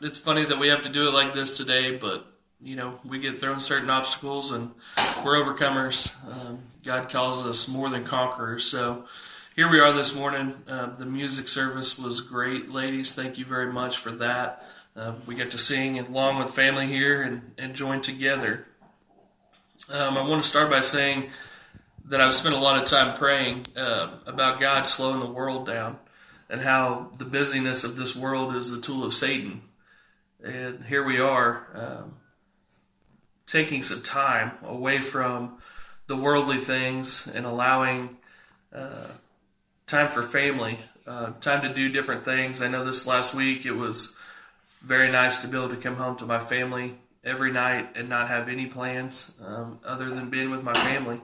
it's funny that we have to do it like this today, but you know, we get thrown certain obstacles and we're overcomers. Um, God calls us more than conquerors. So here we are this morning. Uh, the music service was great, ladies. Thank you very much for that. Uh, we get to sing along with family here and, and join together. Um, I want to start by saying that I've spent a lot of time praying uh, about God slowing the world down and how the busyness of this world is a tool of Satan. And here we are. Um, taking some time away from the worldly things and allowing uh, time for family, uh, time to do different things. I know this last week it was very nice to be able to come home to my family every night and not have any plans um, other than being with my family.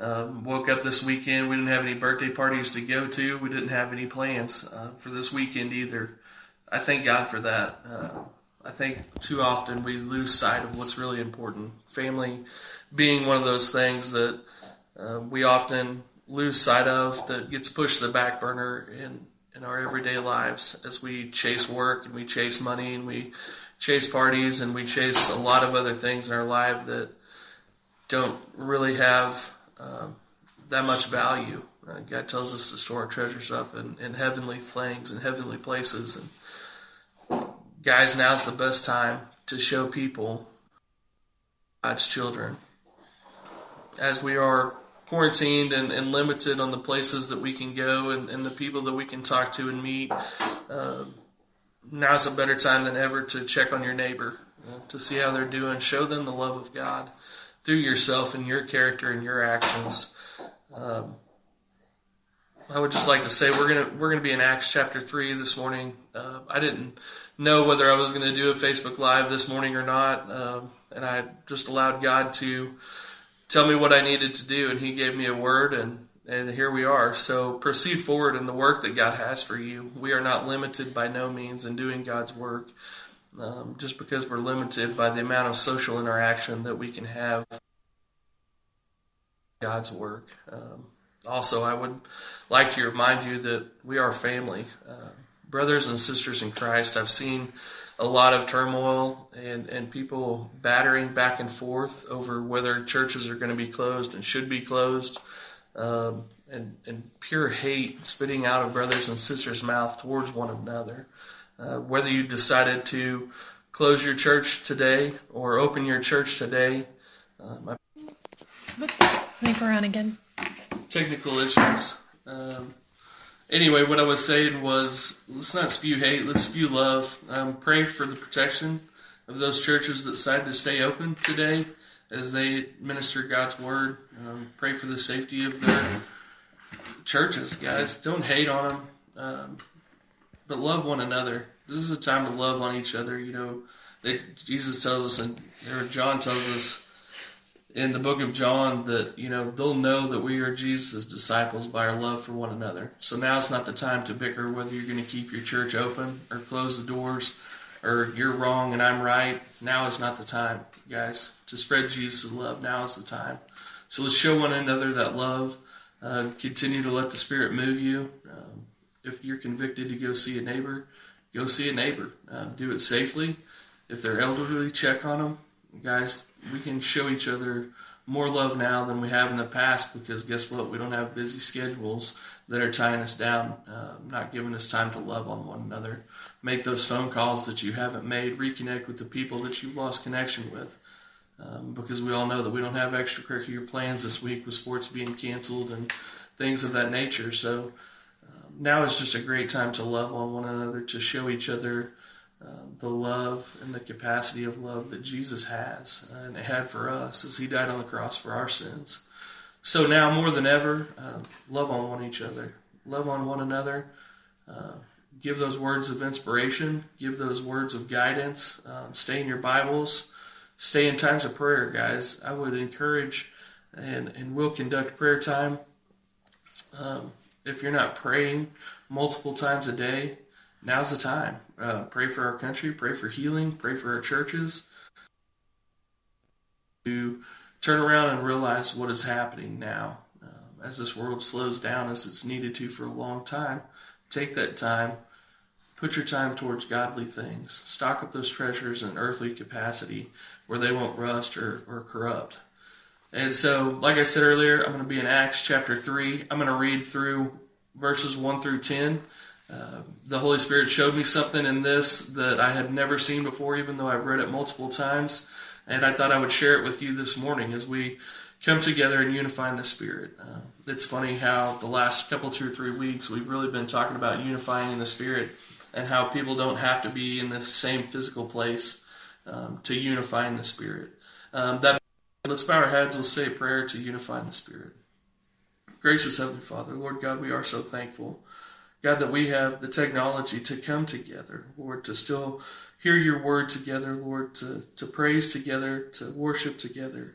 Um, woke up this weekend. We didn't have any birthday parties to go to. We didn't have any plans uh, for this weekend either. I thank God for that. Uh, I think too often we lose sight of what's really important. Family being one of those things that uh, we often lose sight of that gets pushed to the back burner in, in our everyday lives as we chase work and we chase money and we chase parties and we chase a lot of other things in our life that don't really have um, that much value. Uh, God tells us to store our treasures up in, in heavenly things and heavenly places. And guys, now's the best time to show people God's children. As we are quarantined and, and limited on the places that we can go and, and the people that we can talk to and meet, uh, now's a better time than ever to check on your neighbor, to see how they're doing. Show them the love of God through yourself and your character and your actions. Um, would just like to say we're gonna we're gonna be in Acts chapter three this morning. Uh, I didn't know whether I was going to do a Facebook Live this morning or not. Um, and I just allowed God to tell me what I needed to do, and He gave me a word, and, and here we are. So proceed forward in the work that God has for you. We are not limited by no means in doing God's work um, just because we're limited by the amount of social interaction that we can have. God's work. Um, also, I would like to remind you that we are family. Uh, brothers and sisters in Christ, I've seen a lot of turmoil and, and people battering back and forth over whether churches are going to be closed and should be closed, um, and, and pure hate spitting out of brothers and sisters' mouth towards one another. Uh, whether you decided to close your church today or open your church today, um, I think we're again. Technical issues. Um, anyway, what I was saying was let's not spew hate, let's spew love. Um, pray for the protection of those churches that decide to stay open today as they minister God's word. Um, pray for the safety of their churches, guys. Don't hate on them, um, but love one another. This is a time to love on each other. You know, they, Jesus tells us, and John tells us in the book of John that, you know, they'll know that we are Jesus' disciples by our love for one another. So now it's not the time to bicker whether you're going to keep your church open or close the doors or you're wrong and I'm right. Now is not the time, guys, to spread Jesus' love. Now is the time. So let's show one another that love. Uh, continue to let the Spirit move you. Um, if you're convicted to go see a neighbor, go see a neighbor. Uh, do it safely. If they're elderly, check on them guys, we can show each other more love now than we have in the past because guess what? We don't have busy schedules that are tying us down, uh, not giving us time to love on one another. Make those phone calls that you haven't made, reconnect with the people that you've lost connection with. Um, because we all know that we don't have extracurricular plans this week with sports being canceled and things of that nature. So um, now is just a great time to love on one another, to show each other um, the love and the capacity of love that Jesus has and had for us as He died on the cross for our sins. So now more than ever, uh, love on one each other, love on one another. Uh, give those words of inspiration, give those words of guidance. Um, stay in your Bibles, stay in times of prayer, guys. I would encourage and and will conduct prayer time. Um, if you're not praying multiple times a day, now's the time. Uh, pray for our country, pray for healing, pray for our churches. To turn around and realize what is happening now uh, as this world slows down as it's needed to for a long time. Take that time Put your time towards godly things. Stock up those treasures in earthly capacity where they won't rust or, or corrupt. And so, like I said earlier, I'm going to be in Acts chapter 3. I'm going to read through verses 1 through 10. Uh, the Holy Spirit showed me something in this that I had never seen before, even though I've read it multiple times. And I thought I would share it with you this morning as we come together and unify in the Spirit. Uh, it's funny how the last couple, two or three weeks, we've really been talking about unifying in the Spirit and how people don't have to be in the same physical place um, to unify in the Spirit. Um, that let's bow our heads. Let's say a prayer to unify in the Spirit. Gracious Heavenly Father, Lord God, we are so thankful, God, that we have the technology to come together, Lord, to still hear Your Word together, Lord, to to praise together, to worship together,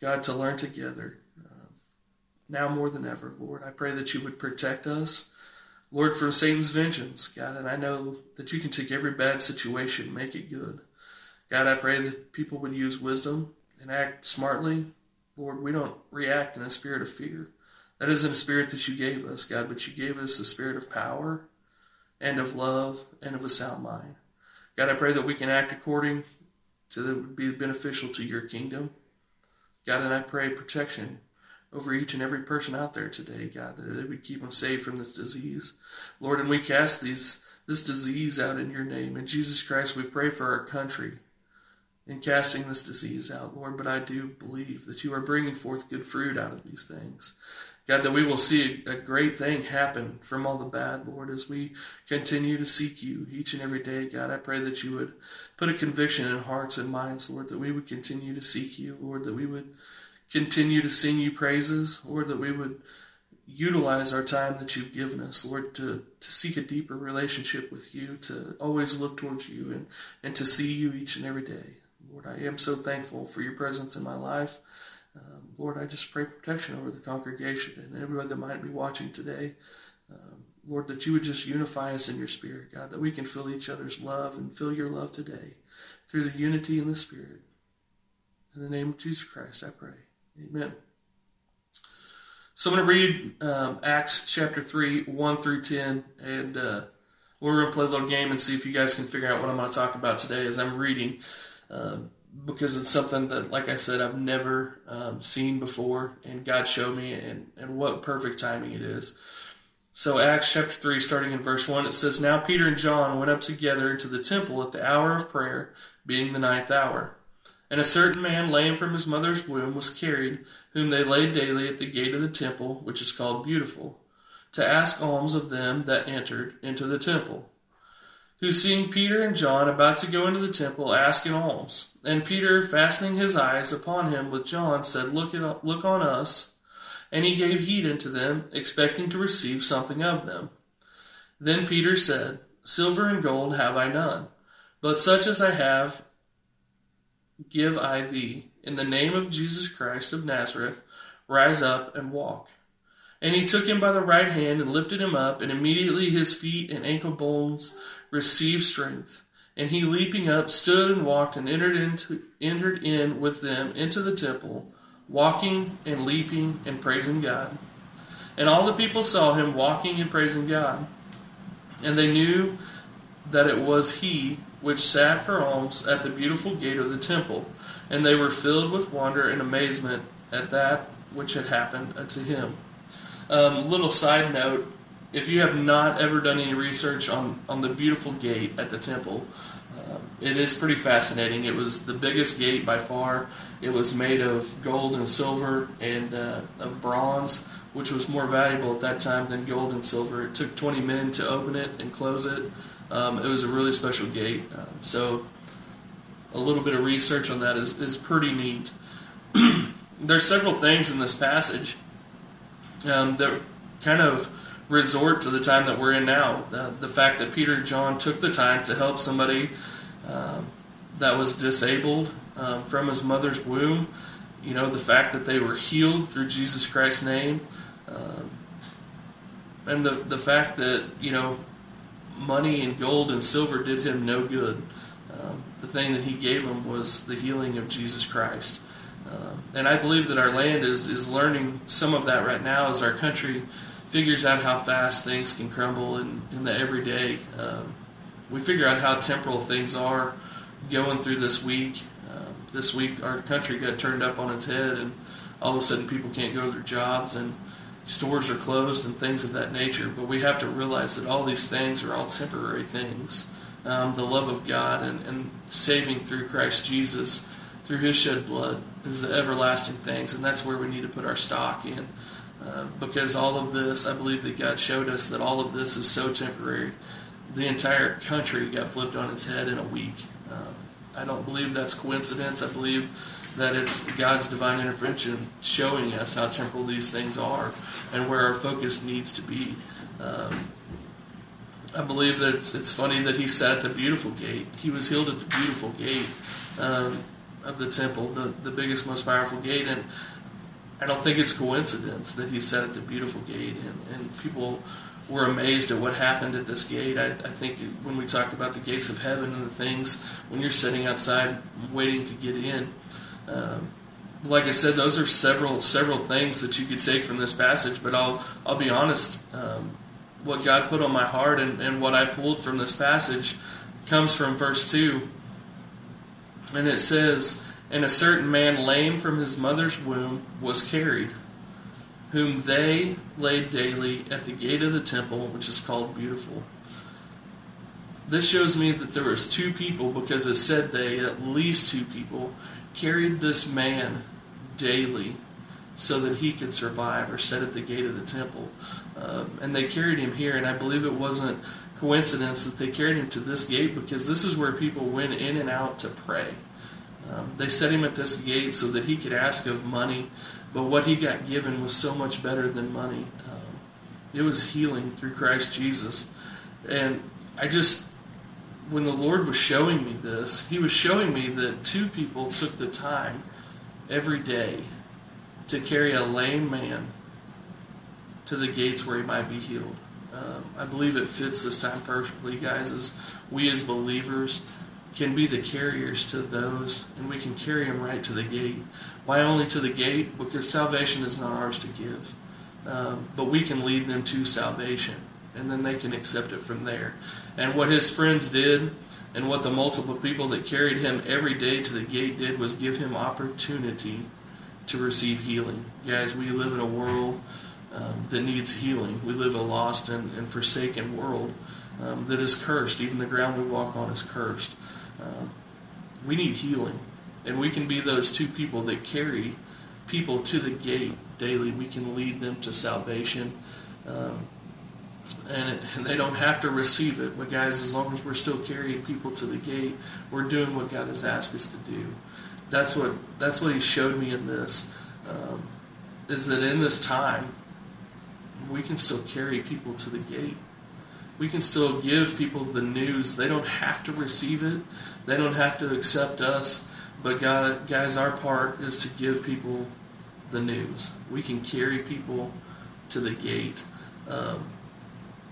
God, to learn together. Um, now more than ever, Lord, I pray that You would protect us. Lord, from Satan's vengeance, God, and I know that you can take every bad situation, make it good. God, I pray that people would use wisdom and act smartly. Lord, we don't react in a spirit of fear. That isn't a spirit that you gave us, God, but you gave us a spirit of power and of love and of a sound mind. God, I pray that we can act according to that would be beneficial to your kingdom. God, and I pray protection over each and every person out there today, God, that they would keep them safe from this disease. Lord, and we cast these this disease out in your name. In Jesus Christ, we pray for our country in casting this disease out, Lord. But I do believe that you are bringing forth good fruit out of these things. God, that we will see a great thing happen from all the bad, Lord, as we continue to seek you each and every day. God, I pray that you would put a conviction in hearts and minds, Lord, that we would continue to seek you, Lord, that we would continue to sing you praises, Lord, that we would utilize our time that you've given us, Lord, to, to seek a deeper relationship with you, to always look towards you and, and to see you each and every day. Lord, I am so thankful for your presence in my life. Um, Lord, I just pray protection over the congregation and everybody that might be watching today. Um, Lord, that you would just unify us in your spirit, God, that we can feel each other's love and feel your love today through the unity in the spirit. In the name of Jesus Christ, I pray. Amen. So I'm going to read um, Acts chapter 3, 1 through 10, and uh, we're going to play a little game and see if you guys can figure out what I'm going to talk about today as I'm reading, uh, because it's something that, like I said, I've never um, seen before, and God showed me, and, and what perfect timing it is. So, Acts chapter 3, starting in verse 1, it says, Now Peter and John went up together into the temple at the hour of prayer, being the ninth hour. And a certain man, lame from his mother's womb, was carried, whom they laid daily at the gate of the temple, which is called Beautiful, to ask alms of them that entered into the temple. Who, seeing Peter and John about to go into the temple, asked an alms. And Peter, fastening his eyes upon him with John, said, Look, at, look on us. And he gave heed unto them, expecting to receive something of them. Then Peter said, Silver and gold have I none, but such as I have give I thee. In the name of Jesus Christ of Nazareth, rise up and walk. And he took him by the right hand and lifted him up, and immediately his feet and ankle bones received strength. And he leaping up stood and walked and entered into entered in with them into the temple, walking and leaping and praising God. And all the people saw him walking and praising God. And they knew that it was he which sat for alms at the beautiful gate of the temple, and they were filled with wonder and amazement at that which had happened unto him. Um, little side note if you have not ever done any research on, on the beautiful gate at the temple, um, it is pretty fascinating. It was the biggest gate by far. It was made of gold and silver and uh, of bronze, which was more valuable at that time than gold and silver. It took 20 men to open it and close it. Um, it was a really special gate. Um, so a little bit of research on that is, is pretty neat. There's several things in this passage um, that kind of resort to the time that we're in now. The, the fact that Peter and John took the time to help somebody um, that was disabled um, from his mother's womb. You know, the fact that they were healed through Jesus Christ's name. Um, and the, the fact that, you know, money and gold and silver did him no good. The thing that he gave him was the healing of Jesus Christ. And I believe that our land is, is learning some of that right now as our country figures out how fast things can crumble in, in the everyday. Um, we figure out how temporal things are going through this week. Um, this week, our country got turned up on its head, and all of a sudden, people can't go to their jobs, and stores are closed, and things of that nature. But we have to realize that all these things are all temporary things. Um, the love of God and, and saving through Christ Jesus, through His shed blood, is the everlasting things, and that's where we need to put our stock in. Uh, because all of this, I believe that God showed us that all of this is so temporary. The entire country got flipped on its head in a week. Uh, I don't believe that's coincidence. I believe that it's God's divine intervention showing us how temporal these things are and where our focus needs to be. Um, I believe that it's, it's, funny that he sat at the beautiful gate. He was healed at the beautiful gate um, of the temple, the, the biggest, most powerful gate. And I don't think it's coincidence that he sat at the beautiful gate, and, and people were amazed at what happened at this gate. I, I think when we talk about the gates of heaven and the things, when you're sitting outside waiting to get in, um, like I said, those are several several things that you could take from this passage. But I'll I'll be honest. Um, what God put on my heart and, and what I pulled from this passage comes from verse two, and it says and a certain man lame from his mother's womb was carried, whom they laid daily at the gate of the temple, which is called Beautiful. This shows me that there was two people, because it said they, at least two people, carried this man daily so that he could survive or sit at the gate of the temple. Um, and they carried him here, and I believe it wasn't coincidence that they carried him to this gate because this is where people went in and out to pray. Um, they set him at this gate so that he could ask of money, but what he got given was so much better than money. Um, it was healing through Christ Jesus. And I just, when the Lord was showing me this, He was showing me that two people took the time every day to carry a lame man to the gates where he might be healed. Um, I believe it fits this time perfectly, guys, as we as believers can be the carriers to those, and we can carry them right to the gate. Why only to the gate? Because salvation is not ours to give. Um, but we can lead them to salvation, and then they can accept it from there. And what his friends did, and what the multiple people that carried him every day to the gate did, was give him opportunity to receive healing. Guys, we live in a world um, that needs healing. We live a lost and, and forsaken world um, that is cursed. Even the ground we walk on is cursed. Um, we need healing. And we can be those two people that carry people to the gate daily. We can lead them to salvation. Um, and, it, and, they don't have to receive it. But, guys, as long as we're still carrying people to the gate, we're doing what God has asked us to do. That's what, that's what He showed me in this. Um, is that in this time, we can still carry people to the gate we can still give people the news. They don't have to receive it. They don't have to accept us. But God, guys, our part is to give people the news. We can carry people to the gate. Um,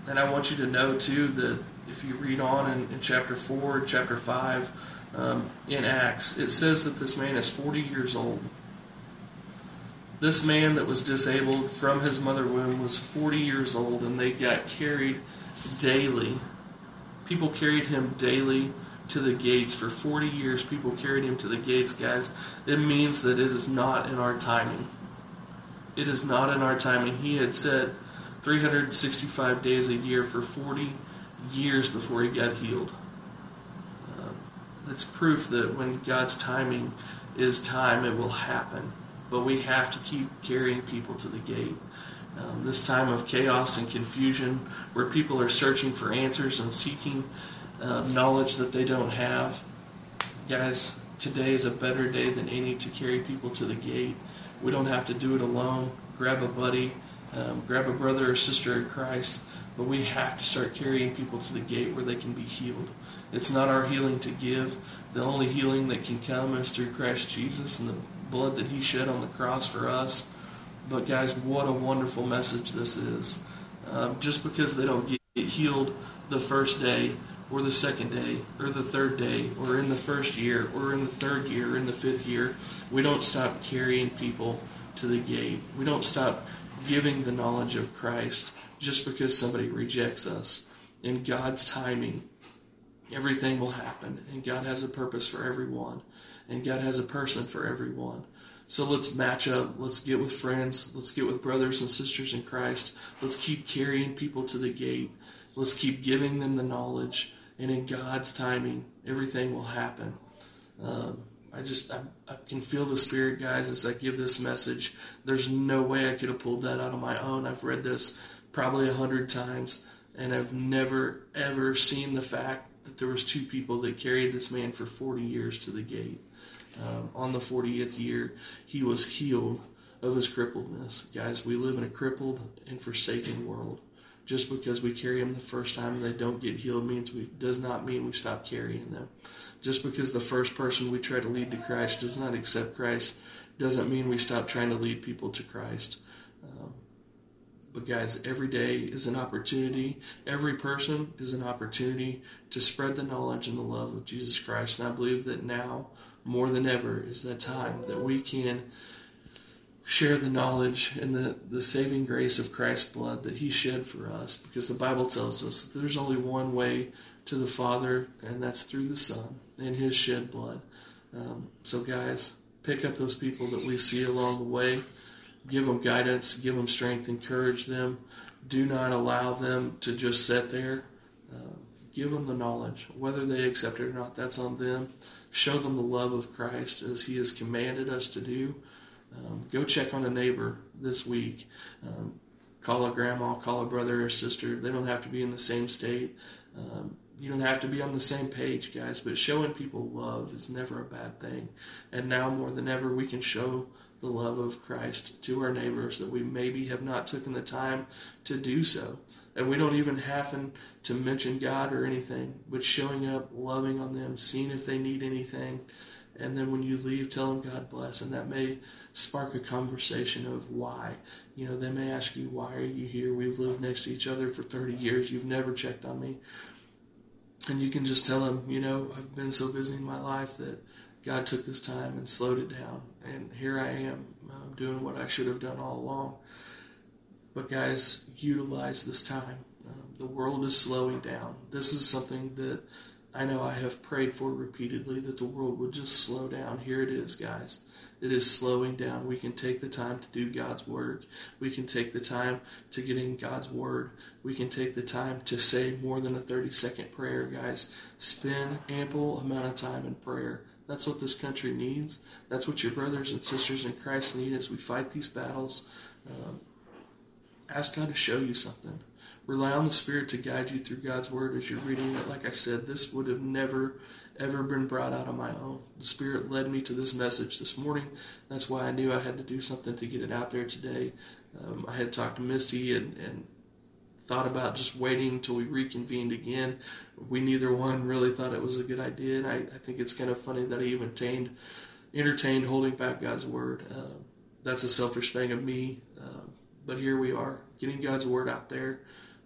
and I want you to know too that if you read on in, in chapter four, chapter five, um, in Acts, it says that this man is 40 years old. This man that was disabled from his mother womb was 40 years old, and they got carried daily. People carried him daily to the gates. For 40 years, people carried him to the gates, guys. It means that it is not in our timing. It is not in our timing. He had said 365 days a year for 40 years before he got healed. Uh, that's proof that when God's timing is time, it will happen. But we have to keep carrying people to the gate. Um, this time of chaos and confusion, where people are searching for answers and seeking uh, knowledge that they don't have. Guys, today is a better day than any to carry people to the gate. We don't have to do it alone. Grab a buddy, um, grab a brother or sister in Christ, but we have to start carrying people to the gate where they can be healed. It's not our healing to give. The only healing that can come is through Christ Jesus and the blood that He shed on the cross for us. But guys, what a wonderful message this is. Um, just because they don't get healed the first day, or the second day, or the third day, or in the first year, or in the third year, or in the fifth year, we don't stop carrying people to the gate. We don't stop giving the knowledge of Christ just because somebody rejects us. In God's timing, everything will happen, and God has a purpose for everyone, and God has a person for everyone. So let's match up. Let's get with friends. Let's get with brothers and sisters in Christ. Let's keep carrying people to the gate. Let's keep giving them the knowledge. And in God's timing, everything will happen. Um, I just I, I, can feel the spirit, guys, as I give this message. There's no way I could have pulled that out of my own. I've read this probably a hundred times, and I've never ever seen the fact that there was two people that carried this man for 40 years to the gate. Um, on the 40th year, he was healed of his crippledness. Guys, we live in a crippled and forsaken world. Just because we carry them the first time and they don't get healed means we does not mean we stop carrying them. Just because the first person we try to lead to Christ does not accept Christ doesn't mean we stop trying to lead people to Christ. Um, but guys, every day is an opportunity. Every person is an opportunity to spread the knowledge and the love of Jesus Christ. And I believe that now more than ever is that time that we can share the knowledge and the, the saving grace of Christ's blood that he shed for us because the Bible tells us that there's only one way to the Father, and that's through the Son and his shed blood. Um, so, guys, pick up those people that we see along the way, give them guidance, give them strength, encourage them. Do not allow them to just sit there. Uh, give them the knowledge. Whether they accept it or not, that's on them. Show them the love of Christ as He has commanded us to do. Um, go check on a neighbor this week. Um, call a grandma, call a brother or sister. They don't have to be in the same state. Um, you don't have to be on the same page, guys, but showing people love is never a bad thing. And now more than ever, we can show the love of Christ to our neighbors that we maybe have not taken the time to do so. And we don't even happen to mention God or anything, but showing up, loving on them, seeing if they need anything. And then when you leave, tell them God bless. And that may spark a conversation of why. You know, they may ask you, why are you here? We've lived next to each other for 30 years. You've never checked on me. And you can just tell them, you know, I've been so busy in my life that God took this time and slowed it down. And here I am um, doing what I should have done all along. But guys, utilize this time. Um, the world is slowing down. This is something that I know I have prayed for repeatedly that the world would just slow down. Here it is, guys. It is slowing down. We can take the time to do God's work. We can take the time to get in God's word. We can take the time to say more than a 30 second prayer, guys. Spend ample amount of time in prayer. That's what this country needs. That's what your brothers and sisters in Christ need as we fight these battles. Um, ask God to show you something. Rely on the Spirit to guide you through God's Word as you're reading it. Like I said, this would have never, ever been brought out on my own. The Spirit led me to this message this morning. That's why I knew I had to do something to get it out there today. Um, I had talked to Misty and, and thought about just waiting until we reconvened again. We neither one really thought it was a good idea, and I, I think it's kind of funny that I even entertained, entertained holding back God's Word. Uh, that's a selfish thing of me, uh, but here we are, getting God's Word out there.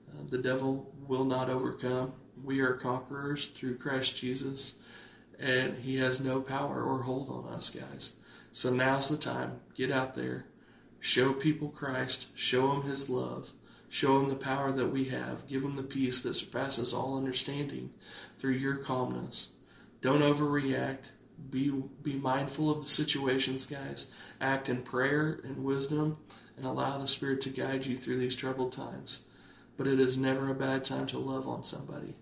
Uh, the devil will not overcome. We are conquerors through Christ Jesus, and he has no power or hold on us, guys. So now's the time. Get out there. Show people Christ. Show them his love. Show them the power that we have. Give them the peace that surpasses all understanding through your calmness. Don't overreact. Be, be mindful of the situations, guys. Act in prayer and wisdom and allow the Spirit to guide you through these troubled times but it is never a bad time to love on somebody.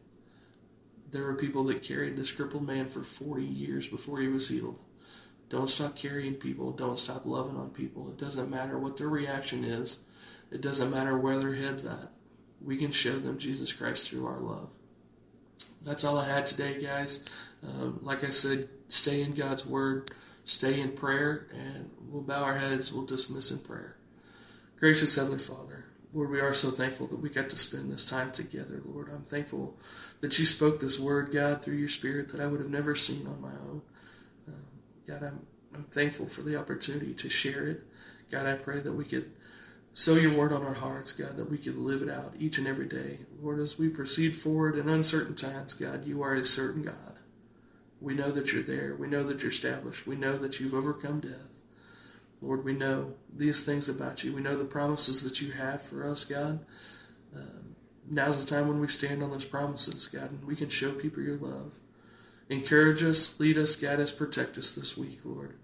There were people that carried this crippled man for 40 years before he was healed. Don't stop carrying people. Don't stop loving on people. It doesn't matter what their reaction is. It doesn't matter where their head's at. We can show them Jesus Christ through our love. That's all I had today, guys. Uh, like I said, stay in God's Word, stay in prayer, and we'll bow our heads. We'll dismiss in prayer. Gracious Heavenly Father, Lord, we are so thankful that we got to spend this time together, Lord. I'm thankful that you spoke this word, God, through your Spirit that I would have never seen on my own. Um, God, I'm, I'm thankful for the opportunity to share it. God, I pray that we could sow your word on our hearts, God, that we could live it out each and every day. Lord, as we proceed forward in uncertain times, God, you are a certain God. We know that you're there. We know that you're established. We know that you've overcome death. Lord, we know these things about you. We know the promises that you have for us, God. Um, now's the time when we stand on those promises, God, and we can show people your love. Encourage us, lead us, guide us, protect us this week, Lord.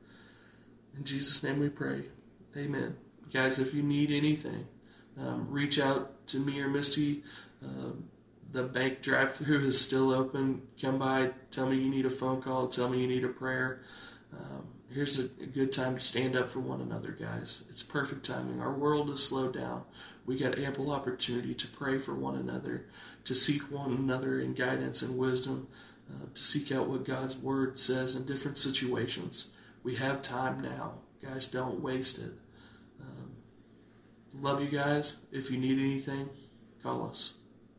In Jesus' name we pray. Amen. Guys, if you need anything, um, reach out to me or Misty. Um, the bank drive through is still open. Come by, tell me you need a phone call, tell me you need a prayer. Um, here's a, a, good time to stand up for one another, guys. It's perfect timing. Our world is slowed down. We got ample opportunity to pray for one another, to seek one another in guidance and wisdom, uh, to seek out what God's Word says in different situations. We have time now. Guys, don't waste it. Love you guys. If you need anything, call us.